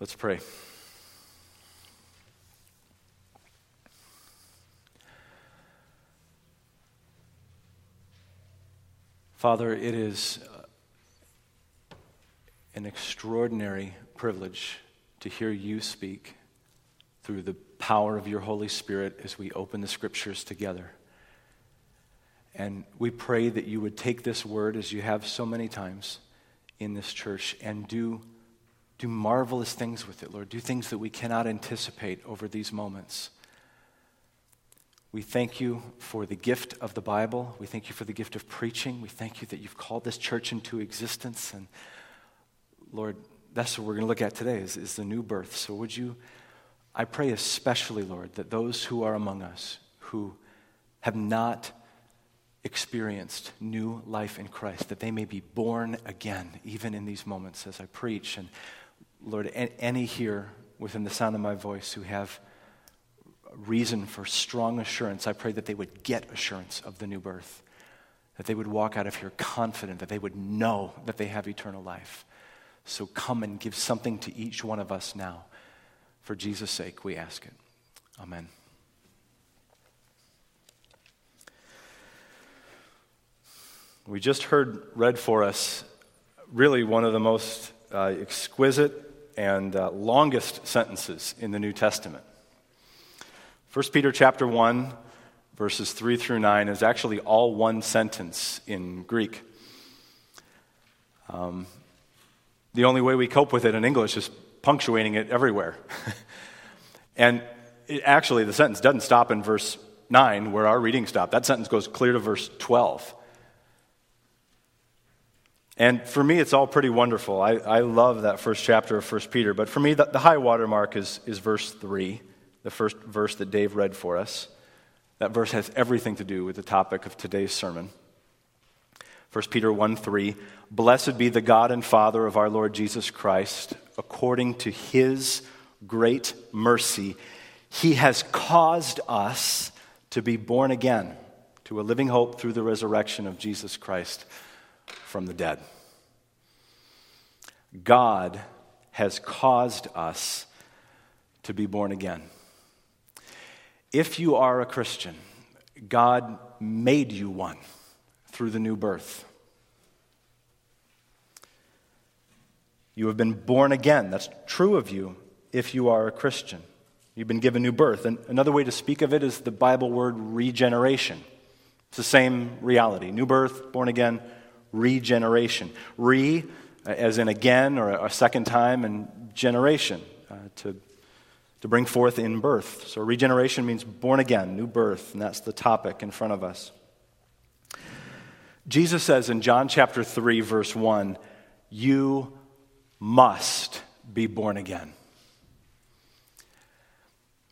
Let's pray. Father, it is uh, an extraordinary privilege to hear you speak through the power of your Holy Spirit as we open the scriptures together. And we pray that you would take this word, as you have so many times in this church, and do, do marvelous things with it, Lord. Do things that we cannot anticipate over these moments. We thank you for the gift of the Bible. We thank you for the gift of preaching. We thank you that you've called this church into existence. And Lord, that's what we're going to look at today is, is the new birth. So would you, I pray especially, Lord, that those who are among us who have not experienced new life in Christ, that they may be born again, even in these moments as I preach. And Lord, any here within the sound of my voice who have reason for strong assurance, I pray that they would get assurance of the new birth, that they would walk out of here confident, that they would know that they have eternal life. So come and give something to each one of us now. For Jesus' sake, we ask it. Amen. We just heard read for us really one of the most uh, exquisite and uh, longest sentences in the New Testament. 1 Peter chapter 1 verses 3 through 9 is actually all one sentence in Greek. Um, the only way we cope with it in English is punctuating it everywhere. and it, actually, the sentence doesn't stop in verse 9 where our reading stopped. That sentence goes clear to verse 12. And for me, it's all pretty wonderful. I, I love that first chapter of 1 Peter. But for me, the, the high water mark is, is verse 3, the first verse that Dave read for us. That verse has everything to do with the topic of today's sermon. 1 Peter 1 3 Blessed be the God and Father of our Lord Jesus Christ, according to his great mercy, he has caused us to be born again to a living hope through the resurrection of Jesus Christ from the dead. God has caused us to be born again. If you are a Christian, God made you one through the new birth. You have been born again. That's true of you if you are a Christian. You've been given new birth. And another way to speak of it is the Bible word regeneration. It's the same reality new birth, born again, regeneration. Re, as in again or a second time, and generation, uh, to, to bring forth in birth. So regeneration means born again, new birth, and that's the topic in front of us. Jesus says in John chapter 3, verse 1, You must be born again.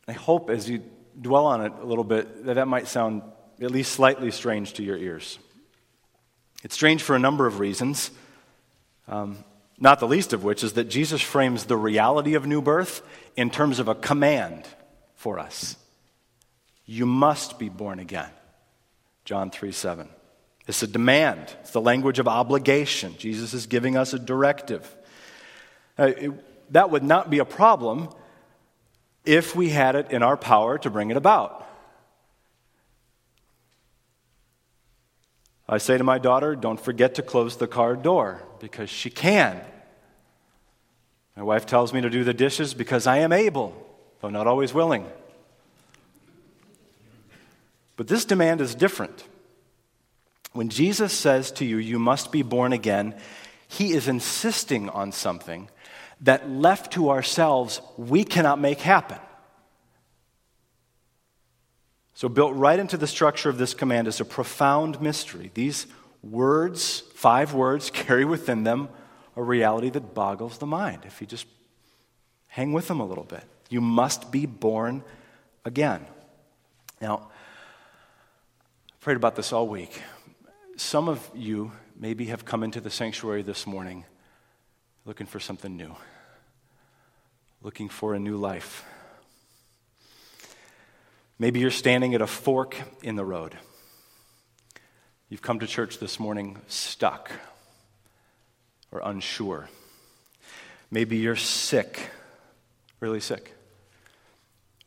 I hope as you dwell on it a little bit that that might sound at least slightly strange to your ears. It's strange for a number of reasons, um, not the least of which is that Jesus frames the reality of new birth in terms of a command for us. You must be born again. John 3 7. It's a demand, it's the language of obligation. Jesus is giving us a directive. Uh, it, that would not be a problem if we had it in our power to bring it about. I say to my daughter, don't forget to close the car door because she can. My wife tells me to do the dishes because I am able, though not always willing. But this demand is different. When Jesus says to you, you must be born again, he is insisting on something that left to ourselves, we cannot make happen. So, built right into the structure of this command is a profound mystery. These words, five words, carry within them a reality that boggles the mind if you just hang with them a little bit. You must be born again. Now, I prayed about this all week. Some of you maybe have come into the sanctuary this morning looking for something new, looking for a new life. Maybe you're standing at a fork in the road. You've come to church this morning stuck or unsure. Maybe you're sick really sick.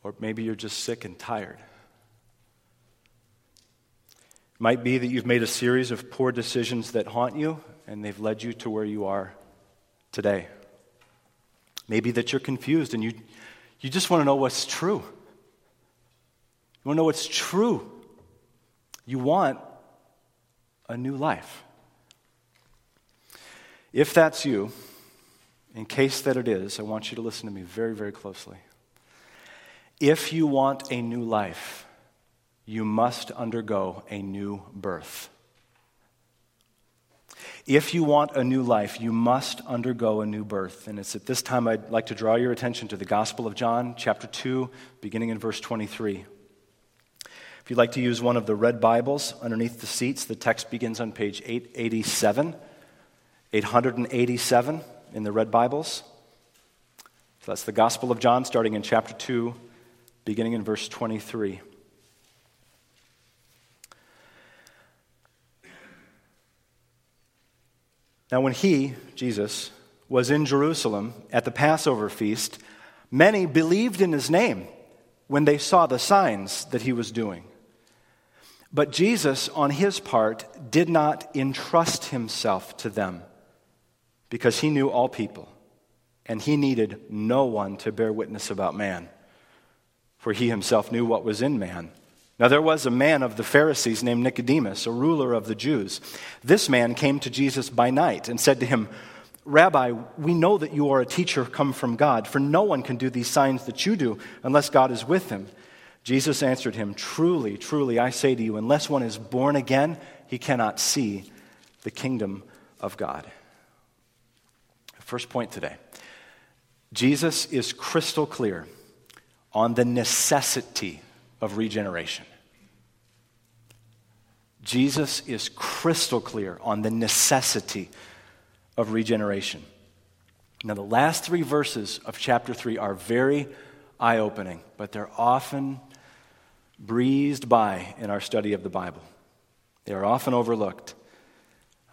Or maybe you're just sick and tired. It might be that you've made a series of poor decisions that haunt you, and they've led you to where you are today. Maybe that you're confused and you, you just want to know what's true. You want to know what's true. You want a new life. If that's you, in case that it is, I want you to listen to me very, very closely. If you want a new life, you must undergo a new birth. If you want a new life, you must undergo a new birth. And it's at this time I'd like to draw your attention to the Gospel of John, chapter 2, beginning in verse 23. If you'd like to use one of the red Bibles underneath the seats, the text begins on page 887, 887 in the red Bibles. So that's the Gospel of John, starting in chapter 2, beginning in verse 23. Now, when he, Jesus, was in Jerusalem at the Passover feast, many believed in his name when they saw the signs that he was doing. But Jesus, on his part, did not entrust himself to them because he knew all people and he needed no one to bear witness about man, for he himself knew what was in man now, there was a man of the Pharisees named Nicodemus, a ruler of the Jews. This man came to Jesus by night and said to him, Rabbi, we know that you are a teacher come from God, for no one can do these signs that you do unless God is with him. Jesus answered him, Truly, truly, I say to you, unless one is born again, he cannot see the kingdom of God. First point today Jesus is crystal clear on the necessity of regeneration. Jesus is crystal clear on the necessity of regeneration. Now, the last three verses of chapter 3 are very eye opening, but they're often breezed by in our study of the Bible. They are often overlooked.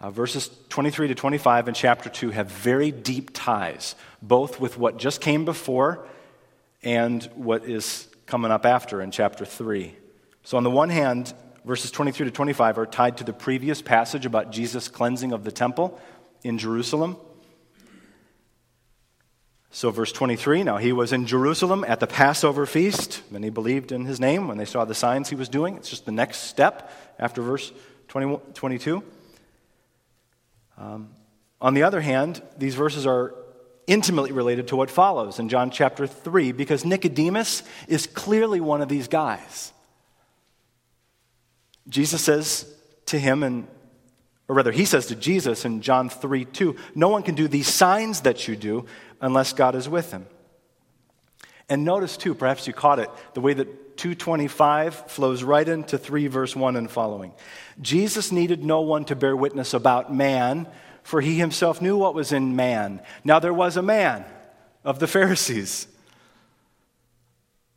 Uh, verses 23 to 25 in chapter 2 have very deep ties, both with what just came before and what is coming up after in chapter 3. So, on the one hand, verses 23 to 25 are tied to the previous passage about Jesus' cleansing of the temple in Jerusalem. So, verse 23 now he was in Jerusalem at the Passover feast. Many believed in his name when they saw the signs he was doing. It's just the next step after verse 20, 22. Um, on the other hand, these verses are intimately related to what follows in John chapter 3 because Nicodemus is clearly one of these guys. Jesus says to him, and, or rather, he says to Jesus in John 3 2, No one can do these signs that you do unless God is with him. And notice too, perhaps you caught it, the way that 225 flows right into 3 verse 1 and following. Jesus needed no one to bear witness about man for he himself knew what was in man. Now there was a man of the Pharisees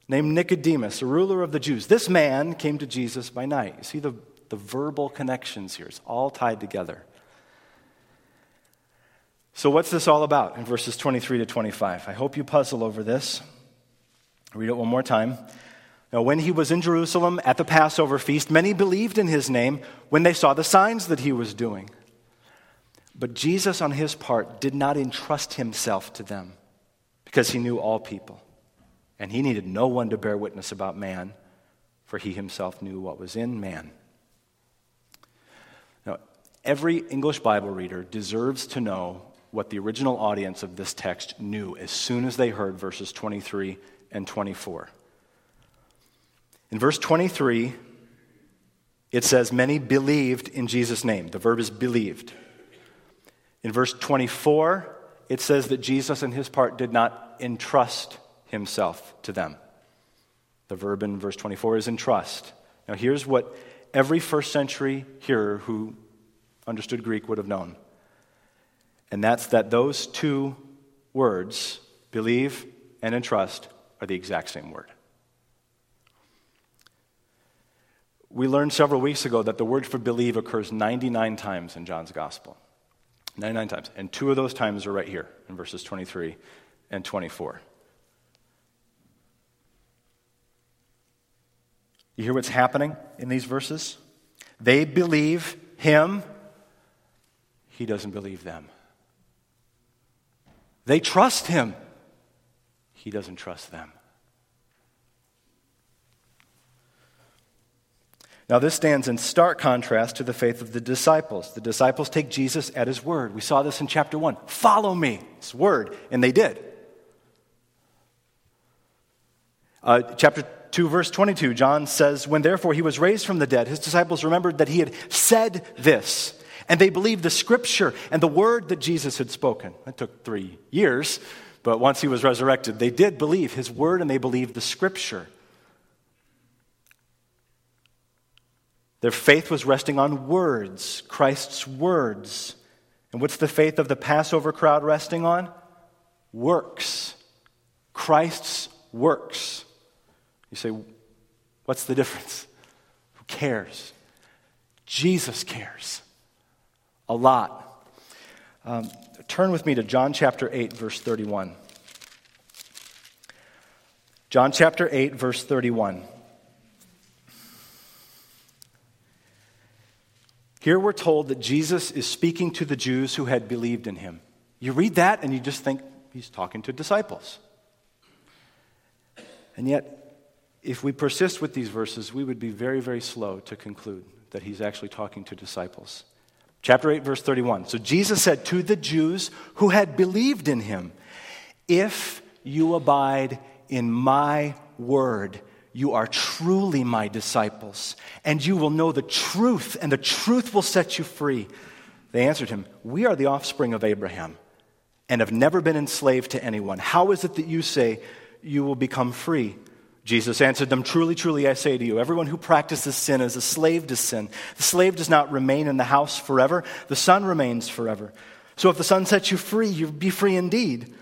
named Nicodemus, a ruler of the Jews. This man came to Jesus by night. You see the, the verbal connections here, it's all tied together. So, what's this all about in verses 23 to 25? I hope you puzzle over this. Read it one more time. Now, when he was in Jerusalem at the Passover feast, many believed in his name when they saw the signs that he was doing. But Jesus, on his part, did not entrust himself to them because he knew all people. And he needed no one to bear witness about man, for he himself knew what was in man. Now, every English Bible reader deserves to know what the original audience of this text knew as soon as they heard verses 23 and 24. In verse 23, it says, Many believed in Jesus' name. The verb is believed. In verse 24, it says that Jesus, in his part, did not entrust himself to them. The verb in verse 24 is entrust. Now, here's what every first century hearer who understood Greek would have known. And that's that those two words, believe and entrust, are the exact same word. We learned several weeks ago that the word for believe occurs 99 times in John's gospel. 99 times. And two of those times are right here in verses 23 and 24. You hear what's happening in these verses? They believe him, he doesn't believe them. They trust him, he doesn't trust them. Now, this stands in stark contrast to the faith of the disciples. The disciples take Jesus at his word. We saw this in chapter 1. Follow me, his word. And they did. Uh, chapter 2, verse 22, John says, When therefore he was raised from the dead, his disciples remembered that he had said this. And they believed the scripture and the word that Jesus had spoken. It took three years, but once he was resurrected, they did believe his word and they believed the scripture. Their faith was resting on words, Christ's words. And what's the faith of the Passover crowd resting on? Works. Christ's works. You say, what's the difference? Who cares? Jesus cares a lot. Um, turn with me to John chapter 8, verse 31. John chapter 8, verse 31. Here we're told that Jesus is speaking to the Jews who had believed in him. You read that and you just think he's talking to disciples. And yet, if we persist with these verses, we would be very, very slow to conclude that he's actually talking to disciples. Chapter 8, verse 31. So Jesus said to the Jews who had believed in him, If you abide in my word, you are truly my disciples, and you will know the truth, and the truth will set you free. They answered him, We are the offspring of Abraham and have never been enslaved to anyone. How is it that you say you will become free? Jesus answered them, Truly, truly, I say to you, everyone who practices sin is a slave to sin. The slave does not remain in the house forever, the son remains forever. So if the son sets you free, you'll be free indeed.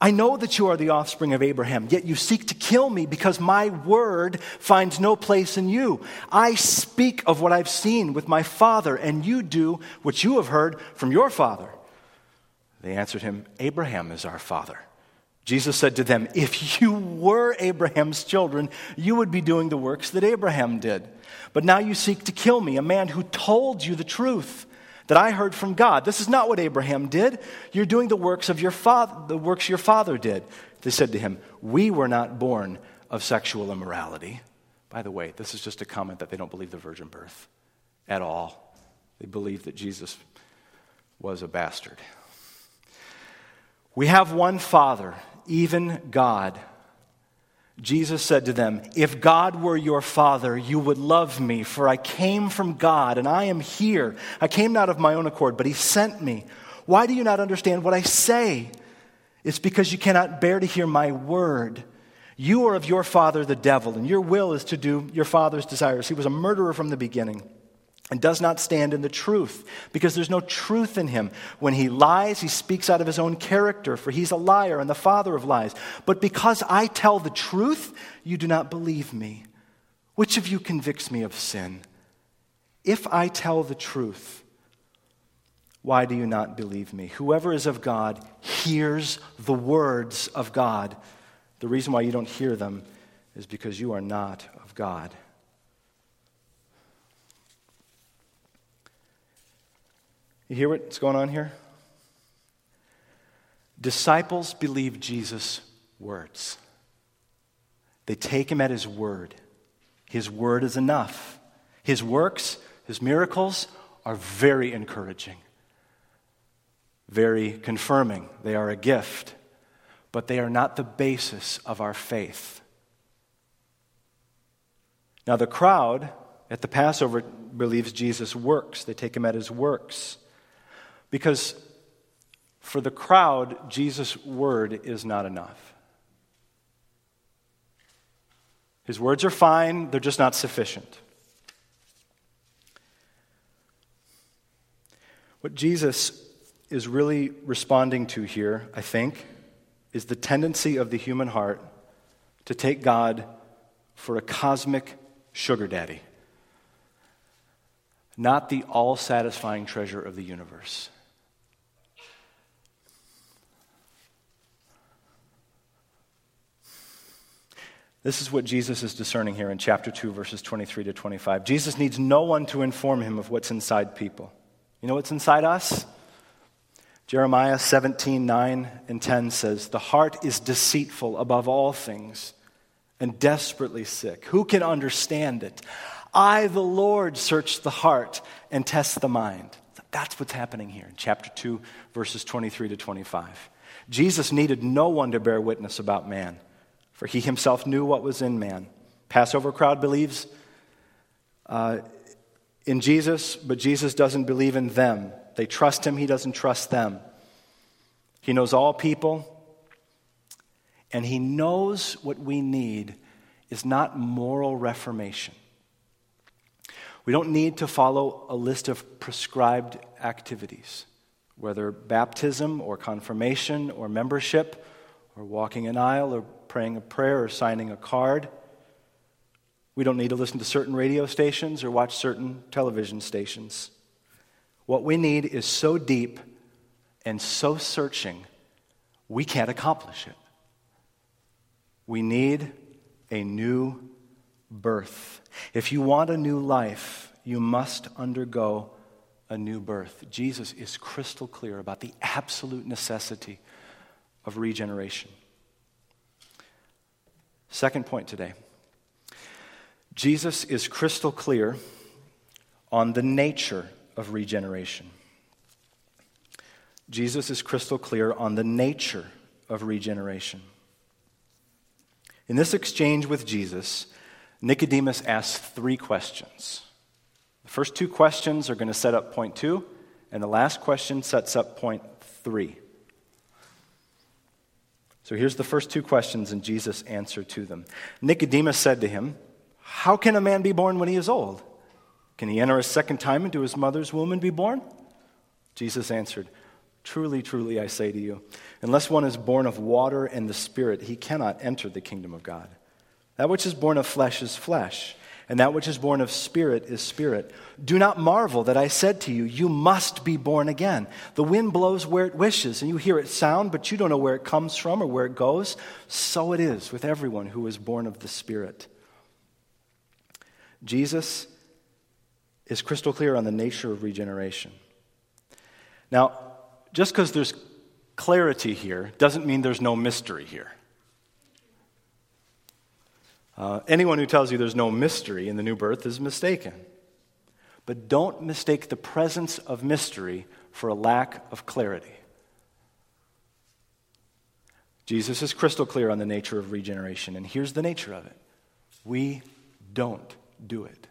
I know that you are the offspring of Abraham, yet you seek to kill me because my word finds no place in you. I speak of what I've seen with my father, and you do what you have heard from your father. They answered him, Abraham is our father. Jesus said to them, If you were Abraham's children, you would be doing the works that Abraham did. But now you seek to kill me, a man who told you the truth that I heard from God. This is not what Abraham did. You're doing the works of your father, the works your father did. They said to him, We were not born of sexual immorality. By the way, this is just a comment that they don't believe the virgin birth at all. They believe that Jesus was a bastard. We have one Father, even God. Jesus said to them, If God were your Father, you would love me, for I came from God and I am here. I came not of my own accord, but He sent me. Why do you not understand what I say? It's because you cannot bear to hear my word. You are of your father, the devil, and your will is to do your father's desires. He was a murderer from the beginning and does not stand in the truth because there's no truth in him. When he lies, he speaks out of his own character, for he's a liar and the father of lies. But because I tell the truth, you do not believe me. Which of you convicts me of sin? If I tell the truth, why do you not believe me? Whoever is of God hears the words of God. The reason why you don't hear them is because you are not of God. You hear what's going on here? Disciples believe Jesus' words. They take him at his word. His word is enough. His works, his miracles are very encouraging, very confirming. They are a gift, but they are not the basis of our faith. Now, the crowd at the Passover believes Jesus' works, they take him at his works. Because for the crowd, Jesus' word is not enough. His words are fine, they're just not sufficient. What Jesus is really responding to here, I think, is the tendency of the human heart to take God for a cosmic sugar daddy, not the all satisfying treasure of the universe. This is what Jesus is discerning here in chapter 2, verses 23 to 25. Jesus needs no one to inform him of what's inside people. You know what's inside us? Jeremiah 17, 9 and 10 says, The heart is deceitful above all things and desperately sick. Who can understand it? I, the Lord, search the heart and test the mind. That's what's happening here in chapter 2, verses 23 to 25. Jesus needed no one to bear witness about man for he himself knew what was in man. Passover crowd believes uh, in Jesus, but Jesus doesn't believe in them. They trust him, he doesn't trust them. He knows all people, and he knows what we need is not moral reformation. We don't need to follow a list of prescribed activities, whether baptism or confirmation or membership or walking an aisle or praying a prayer or signing a card. We don't need to listen to certain radio stations or watch certain television stations. What we need is so deep and so searching, we can't accomplish it. We need a new birth. If you want a new life, you must undergo a new birth. Jesus is crystal clear about the absolute necessity of regeneration. Second point today Jesus is crystal clear on the nature of regeneration. Jesus is crystal clear on the nature of regeneration. In this exchange with Jesus, Nicodemus asks three questions. The first two questions are going to set up point two, and the last question sets up point three. So here's the first two questions, and Jesus answered to them. Nicodemus said to him, How can a man be born when he is old? Can he enter a second time into his mother's womb and be born? Jesus answered, Truly, truly, I say to you, unless one is born of water and the Spirit, he cannot enter the kingdom of God. That which is born of flesh is flesh and that which is born of spirit is spirit. Do not marvel that I said to you, You must be born again. The wind blows where it wishes, and you hear it sound, but you don't know where it comes from or where it goes. So it is with everyone who is born of the Spirit. Jesus is crystal clear on the nature of regeneration. Now, just because there's clarity here doesn't mean there's no mystery here. Uh, anyone who tells you there's no mystery in the new birth is mistaken. But don't mistake the presence of mystery for a lack of clarity. Jesus is crystal clear on the nature of regeneration, and here's the nature of it we don't do it.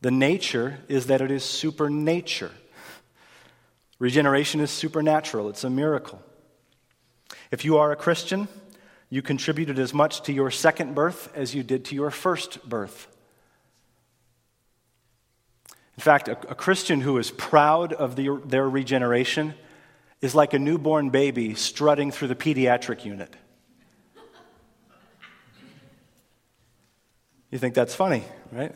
The nature is that it is supernature. Regeneration is supernatural, it's a miracle. If you are a Christian, you contributed as much to your second birth as you did to your first birth. In fact, a, a Christian who is proud of the, their regeneration is like a newborn baby strutting through the pediatric unit. You think that's funny, right?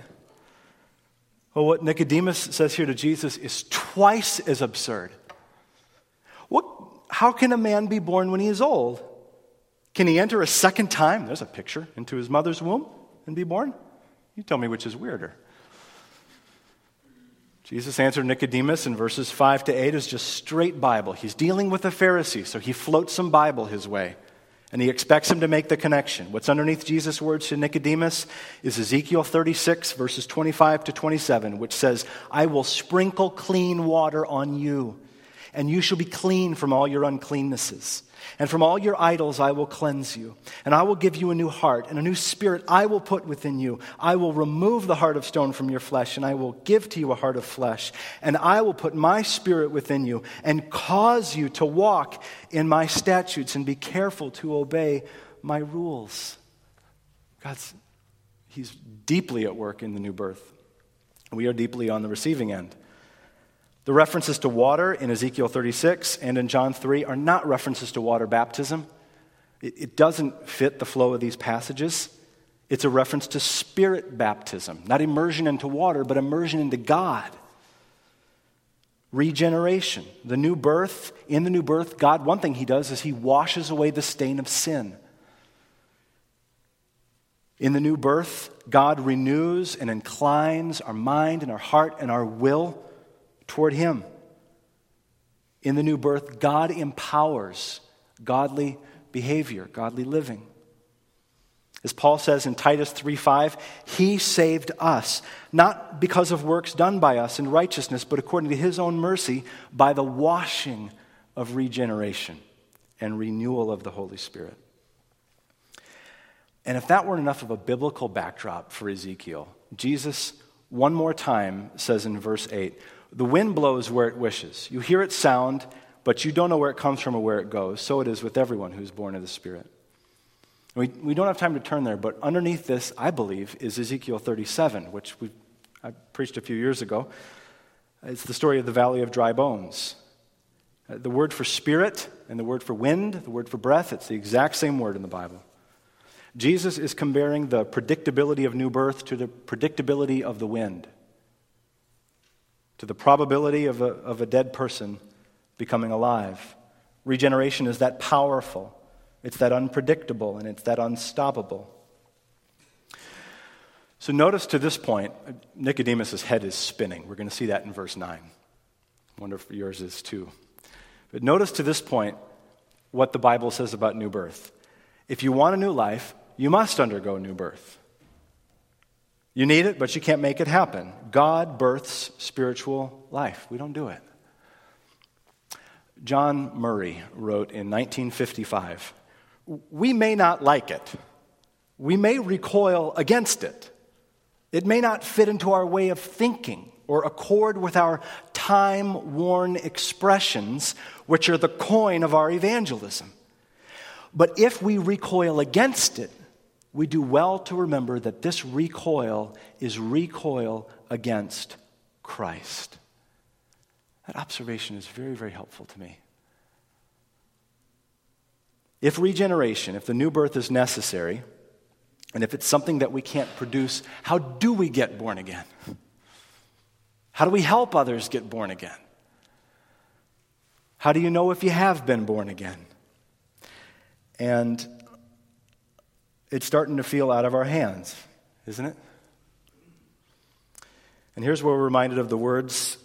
Well, what Nicodemus says here to Jesus is twice as absurd. What, how can a man be born when he is old? Can he enter a second time? There's a picture into his mother's womb and be born? You tell me which is weirder. Jesus answered Nicodemus in verses 5 to 8 is just straight Bible. He's dealing with a Pharisee, so he floats some Bible his way. And he expects him to make the connection. What's underneath Jesus' words to Nicodemus is Ezekiel 36, verses 25 to 27, which says, I will sprinkle clean water on you, and you shall be clean from all your uncleannesses. And from all your idols I will cleanse you. And I will give you a new heart, and a new spirit I will put within you. I will remove the heart of stone from your flesh, and I will give to you a heart of flesh. And I will put my spirit within you, and cause you to walk in my statutes, and be careful to obey my rules. God's, He's deeply at work in the new birth. We are deeply on the receiving end. The references to water in Ezekiel 36 and in John 3 are not references to water baptism. It, it, doesn't fit the flow of these passages. It's a reference to spirit baptism, not immersion into water, but immersion into God. Regeneration, the new birth. In the new birth, God, one thing He does is He washes away the stain of sin. In the new birth, God renews and inclines our mind and our heart and our will toward Him. In the new birth, God empowers godly behavior, godly living. As Paul says in Titus 3:5, he saved us, not because of works done by us in righteousness, but according to his own mercy by the washing of regeneration and renewal of the Holy Spirit. And if that weren't enough of a biblical backdrop for Ezekiel, Jesus one more time says in verse 8, "The wind blows where it wishes. You hear its sound, but you don't know where it comes from or where it goes. So it is with everyone who's born of the Spirit." We, we don't have time to turn there, but underneath this, I believe, is Ezekiel 37, which we, I preached a few years ago. It's the story of the valley of dry bones. Uh, the word for spirit and the word for wind, the word for breath, it's the exact same word in the Bible. Jesus is comparing the predictability of new birth to the predictability of the wind, to the probability of a, of a dead person becoming alive. Regeneration is that powerful. It's that unpredictable and it's that unstoppable. So notice to this point, Nicodemus' head is spinning. We're going to see that in verse 9. I wonder if yours is too. But notice to this point what the Bible says about new birth. If you want a new life, you must undergo new birth. You need it, but you can't make it happen. God births spiritual life. We don't do it. John Murray wrote in 1955 we may not like it. We may recoil against it. It may not fit into our way of thinking or accord with our time worn expressions, which are the coin of our evangelism. But if we recoil against it, we do well to remember that this recoil is recoil against Christ. That observation is very, very helpful to me. If regeneration, if the new birth is necessary, and if it's something that we can't produce, how do we get born again? How do we help others get born again? How do you know if you have been born again? And it's starting to feel out of our hands, isn't it? And here's where we're reminded of the words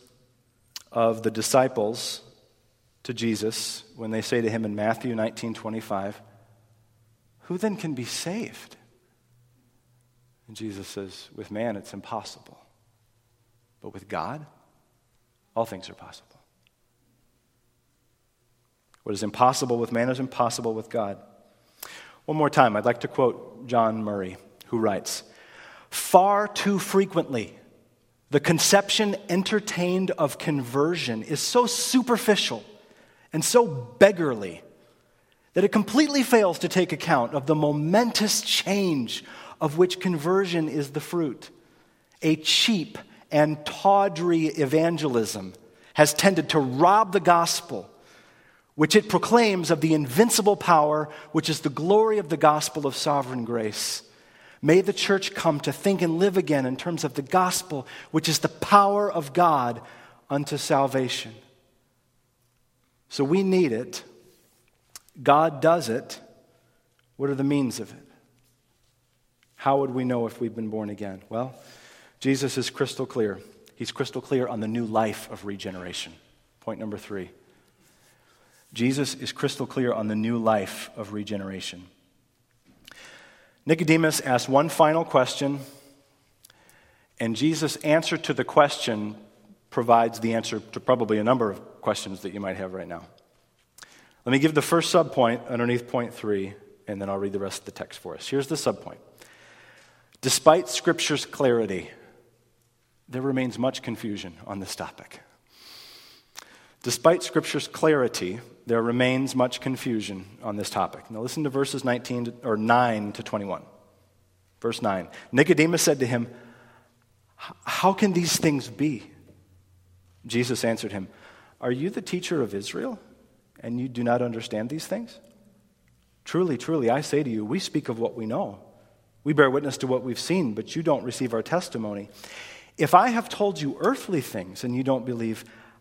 of the disciples to Jesus when they say to him in Matthew 19 25, Who then can be saved? And Jesus says, With man it's impossible. But with God, all things are possible. What is impossible with man is impossible with God. One more time, I'd like to quote John Murray, who writes Far too frequently, the conception entertained of conversion is so superficial and so beggarly that it completely fails to take account of the momentous change of which conversion is the fruit. A cheap and tawdry evangelism has tended to rob the gospel, which it proclaims of the invincible power which is the glory of the gospel of sovereign grace. May the church come to think and live again in terms of the gospel, which is the power of God unto salvation. So we need it. God does it. What are the means of it? How would we know if we've been born again? Well, Jesus is crystal clear. He's crystal clear on the new life of regeneration. Point number three. Jesus is crystal clear on the new life of regeneration. Nicodemus asked one final question, and Jesus' answer to the question provides the answer to probably a number of questions that you might have right now. Let me give the first subpoint underneath point three, and then I'll read the rest of the text for us. Here's the subpoint Despite Scripture's clarity, there remains much confusion on this topic. Despite Scripture's clarity, there remains much confusion on this topic. Now listen to verses 19 to, or 9 to 21. Verse 9. Nicodemus said to him, How can these things be? Jesus answered him, Are you the teacher of Israel, and you do not understand these things? Truly, truly, I say to you, we speak of what we know. We bear witness to what we've seen, but you don't receive our testimony. If I have told you earthly things and you don't believe,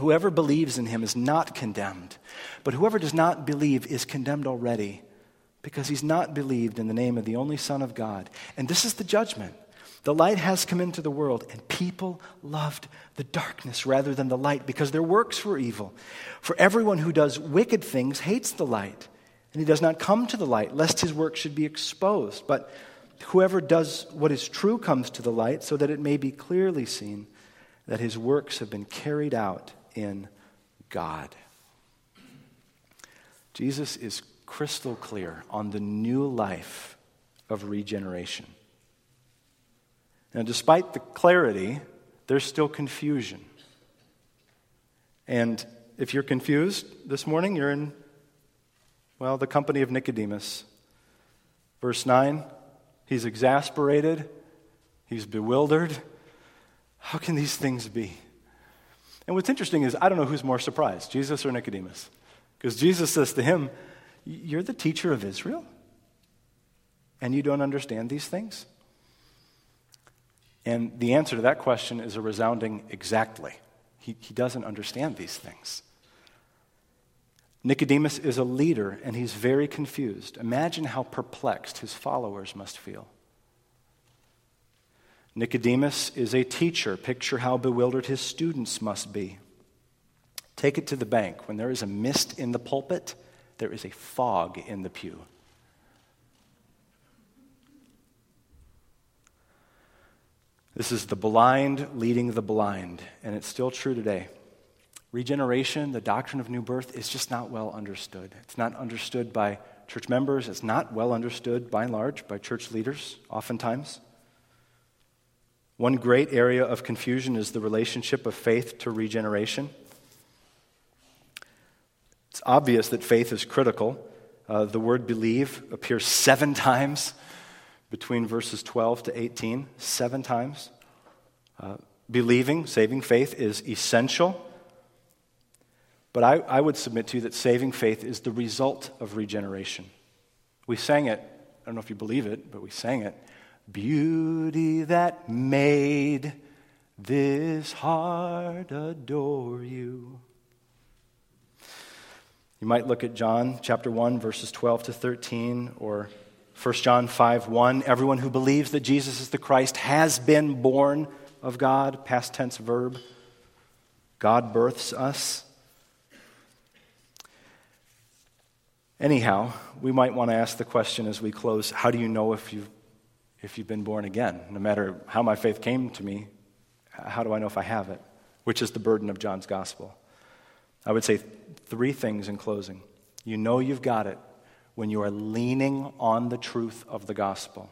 Whoever believes in him is not condemned, but whoever does not believe is condemned already because he's not believed in the name of the only Son of God. And this is the judgment. The light has come into the world, and people loved the darkness rather than the light because their works were evil. For everyone who does wicked things hates the light, and he does not come to the light, lest his work should be exposed. But whoever does what is true comes to the light, so that it may be clearly seen that his works have been carried out in God. Jesus is crystal clear on the new life of regeneration. Now, despite the clarity, there's still confusion. And if you're confused this morning, you're in, well, the company of Nicodemus. Verse 9, he's exasperated, he's bewildered. How can these things be? And what's interesting is, I don't know who's more surprised, Jesus or Nicodemus. Because Jesus says to him, you're the teacher of Israel? And you don't understand these things? And the answer to that question is a resounding exactly. He, he doesn't understand these things. Nicodemus is a leader and he's very confused. Imagine how perplexed his followers must feel. Nicodemus is a teacher. Picture how bewildered his students must be. Take it to the bank. When there is a mist in the pulpit, there is a fog in the pew. This is the blind leading the blind, and it's still true today. Regeneration, the doctrine of new birth, is just not well understood. It's not understood by church members, it's not well understood by and large by church leaders, oftentimes. One great area of confusion is the relationship of faith to regeneration. It's obvious that faith is critical. Uh, the word believe appears seven times between verses 12 to 18, seven times. Uh, believing, saving faith is essential. But I, I would submit to you that saving faith is the result of regeneration. We sang it, I don't know if you believe it, but we sang it. Beauty that made this heart adore you. You might look at John chapter 1, verses 12 to 13, or 1 John 5 1. Everyone who believes that Jesus is the Christ has been born of God, past tense verb. God births us. Anyhow, we might want to ask the question as we close how do you know if you've, if you've been born again? No matter how my faith came to me, how do I know if I have it? Which is the burden of John's gospel. I would say three things in closing. You know you've got it when you are leaning on the truth of the gospel,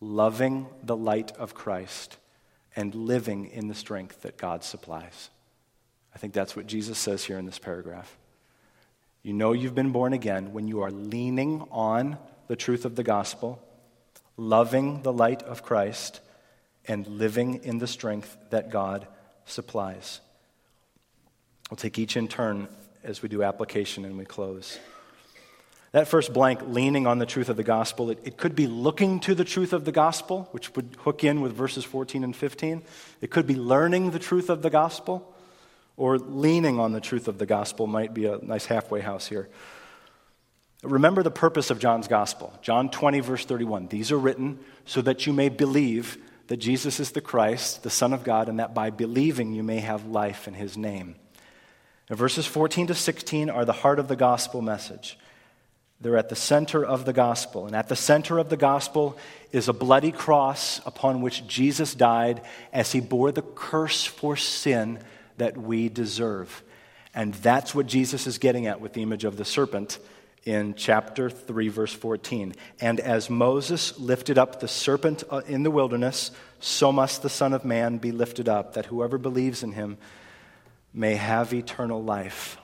loving the light of Christ, and living in the strength that God supplies. I think that's what Jesus says here in this paragraph. You know you've been born again when you are leaning on the truth of the gospel, loving the light of Christ, and living in the strength that God supplies. We'll take each in turn as we do application and we close. That first blank, leaning on the truth of the gospel, it, it, could be looking to the truth of the gospel, which would hook in with verses 14 and 15. It could be learning the truth of the gospel, or leaning on the truth of the gospel might be a nice halfway house here. Remember the purpose of John's gospel. John 20, verse 31. These are written so that you may believe that Jesus is the Christ, the Son of God, and that by believing you may have life in his name. Now, verses 14 to 16 are the heart of the gospel message. They're at the center of the gospel. And at the center of the gospel is a bloody cross upon which Jesus died as he bore the curse for sin that we deserve. And that's what Jesus is getting at with the image of the serpent in chapter 3, verse 14. And as Moses lifted up the serpent uh, in the wilderness, so must the Son of Man be lifted up, that whoever believes in him may have eternal life.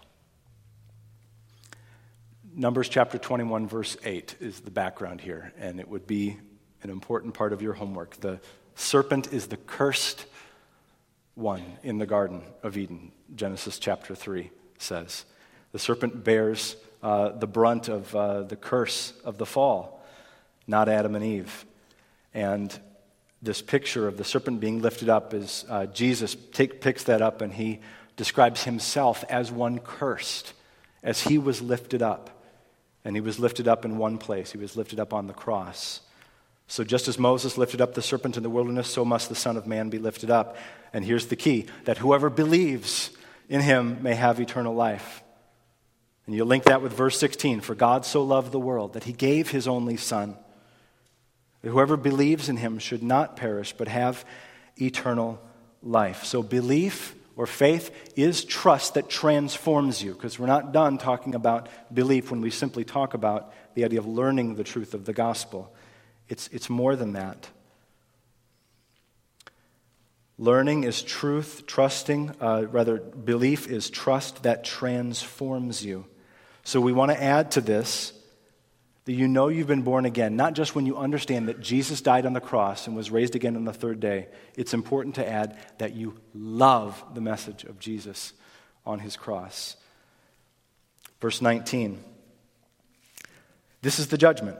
Numbers chapter 21, verse 8 is the background here, and it would be an important part of your homework. The serpent is the cursed one in the Garden of Eden, Genesis chapter 3 says. The serpent bears uh, the brunt of uh, the curse of the fall, not Adam and Eve. And this picture of the serpent being lifted up is uh, Jesus take, picks that up and he describes himself as one cursed, as he was lifted up. And he was lifted up in one place, he was lifted up on the cross. So, just as Moses lifted up the serpent in the wilderness, so must the Son of Man be lifted up. And here's the key that whoever believes in him may have eternal life. And you link that with verse 16 For God so loved the world that he gave his only Son, that whoever believes in him should not perish, but have eternal life. So, belief or faith is trust that transforms you, because we're not done talking about belief when we simply talk about the idea of learning the truth of the gospel. It's, it's more than that. Learning is truth, trusting, uh, rather, belief is trust that transforms you. So we want to add to this that you know you've been born again, not just when you understand that Jesus died on the cross and was raised again on the third day. It's important to add that you love the message of Jesus on his cross. Verse 19 This is the judgment.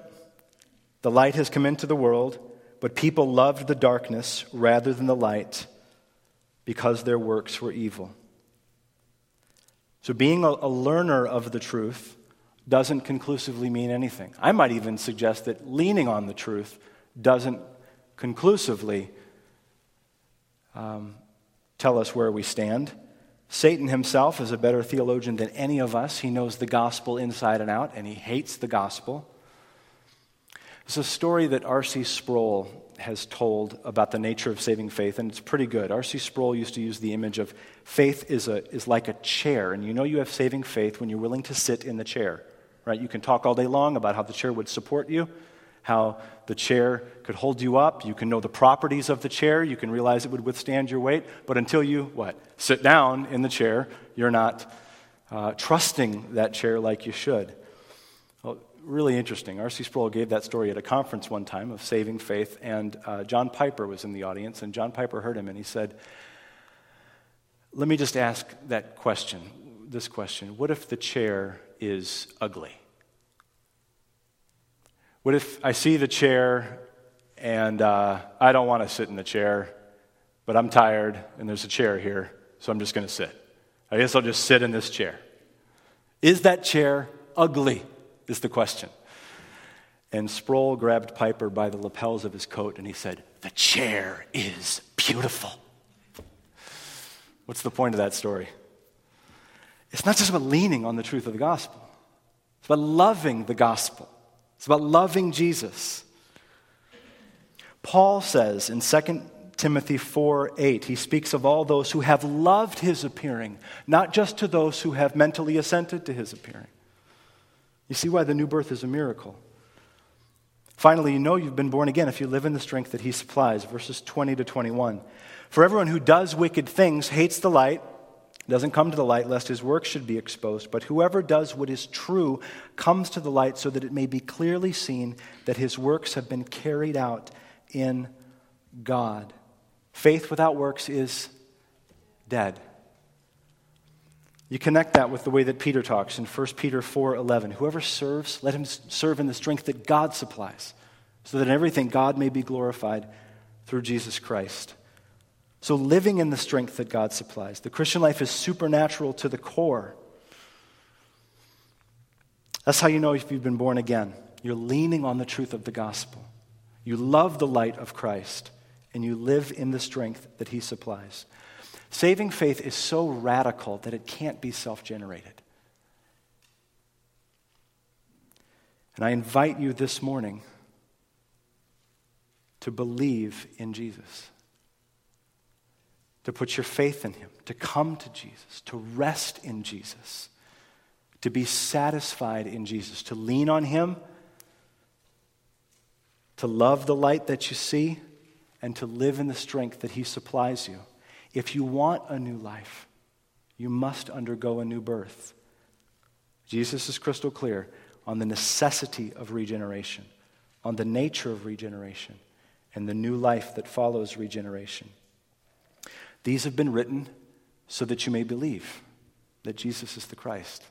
The light has come into the world, but people loved the darkness rather than the light because their works were evil. So, being a, a, learner of the truth doesn't conclusively mean anything. I might even suggest that leaning on the truth doesn't conclusively um, tell us where we stand. Satan himself is a better theologian than any of us. He knows the gospel inside and out, and he hates the gospel. It's a story that R.C. Sproul has told about the nature of saving faith, and it's pretty good. R.C. Sproul used to use the image of faith is, a, is like a chair, and you know you have saving faith when you're willing to sit in the chair, right? You can talk all day long about how the chair would support you, how the chair could hold you up. You can know the properties of the chair. You can realize it would withstand your weight. But until you, what? Sit down in the chair, you're not uh, trusting that chair like you should really interesting. R.C. Sproul gave that story at a conference one time of saving faith, and uh, John Piper was in the audience, and John Piper heard him, and he said, Let me just ask that question, this question What if the chair is ugly? What if I see the chair and uh, I don't want to sit in the chair, but I'm tired and there's a chair here, so I'm just going to sit? I guess I'll just sit in this chair. Is that chair ugly? Is the question. And Sproul grabbed Piper by the lapels of his coat and he said, The chair is beautiful. What's the point of that story? It's not just about leaning on the truth of the gospel, it's about loving the gospel, it's about loving Jesus. Paul says in 2 Timothy 4 8, he speaks of all those who have loved his appearing, not just to those who have mentally assented to his appearing. You see why the new birth is a miracle. Finally, you know you've been born again if you live in the strength that He supplies. Verses 20 to 21. For everyone who does wicked things hates the light, doesn't come to the light lest his work should be exposed. But whoever does what is true comes to the light so that it may be clearly seen that his works have been carried out in God. Faith without works is dead. You connect that with the way that Peter talks in 1 Peter 4:11. Whoever serves, let him serve in the strength that God supplies, so that in everything God may be glorified through Jesus Christ. So living in the strength that God supplies. The Christian life is supernatural to the core. That's how you know if you've been born again. You're leaning on the truth of the gospel. You love the light of Christ, and you live in the strength that he supplies. Saving faith is so radical that it can't be self generated. And I invite you this morning to believe in Jesus, to put your faith in Him, to come to Jesus, to rest in Jesus, to be satisfied in Jesus, to lean on Him, to love the light that you see, and to live in the strength that He supplies you. If you want a new life, you must undergo a new birth. Jesus is crystal clear. on the necessity of regeneration, on the nature of regeneration, and the new life that follows regeneration. These have been written so that you may believe that Jesus is the Christ,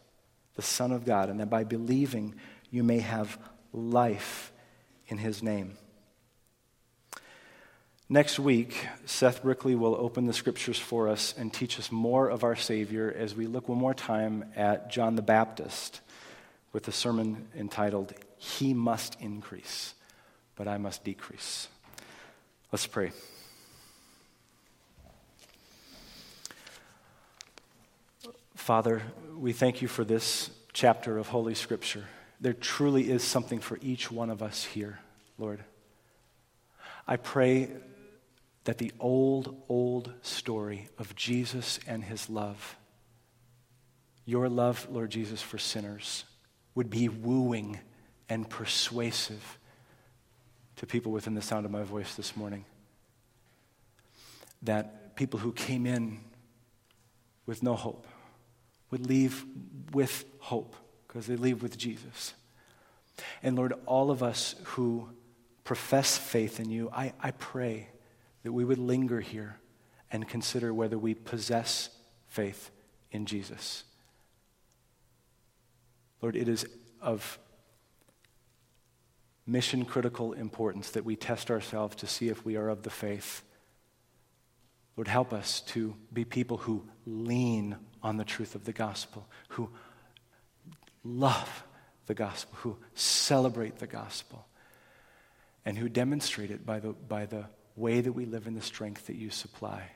the Son of God, and that by believing you may have life in his name. Next week, Seth Brickley will open the scriptures for us and teach us more of our Savior as we look one more time at John the Baptist with a sermon entitled, He Must Increase, but I Must Decrease. Let's pray. Father, we thank you for this chapter of Holy Scripture. There truly is something for each one of us here, Lord. I pray that the old, old story of Jesus and his love, your love, Lord Jesus, for sinners, would be wooing and persuasive to people within the sound of my voice this morning. That people who came in with no hope would leave with hope because they leave with Jesus. And Lord, all of us who profess faith in you, I, I pray that we would linger here and consider whether we possess faith in Jesus. Lord, it is of mission critical importance that we test ourselves to see if we are of the faith. Lord, help us to be people who lean on the truth of the gospel, who love the gospel, who celebrate the gospel, and who demonstrate it by the, by the way that we live in the strength that you supply.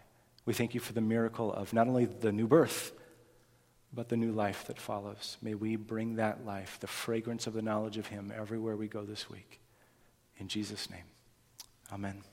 We thank you for the miracle of not only the new birth, but the new life that follows. May we bring that life, the fragrance of the knowledge of Him, everywhere we go this week. In Jesus' name, amen.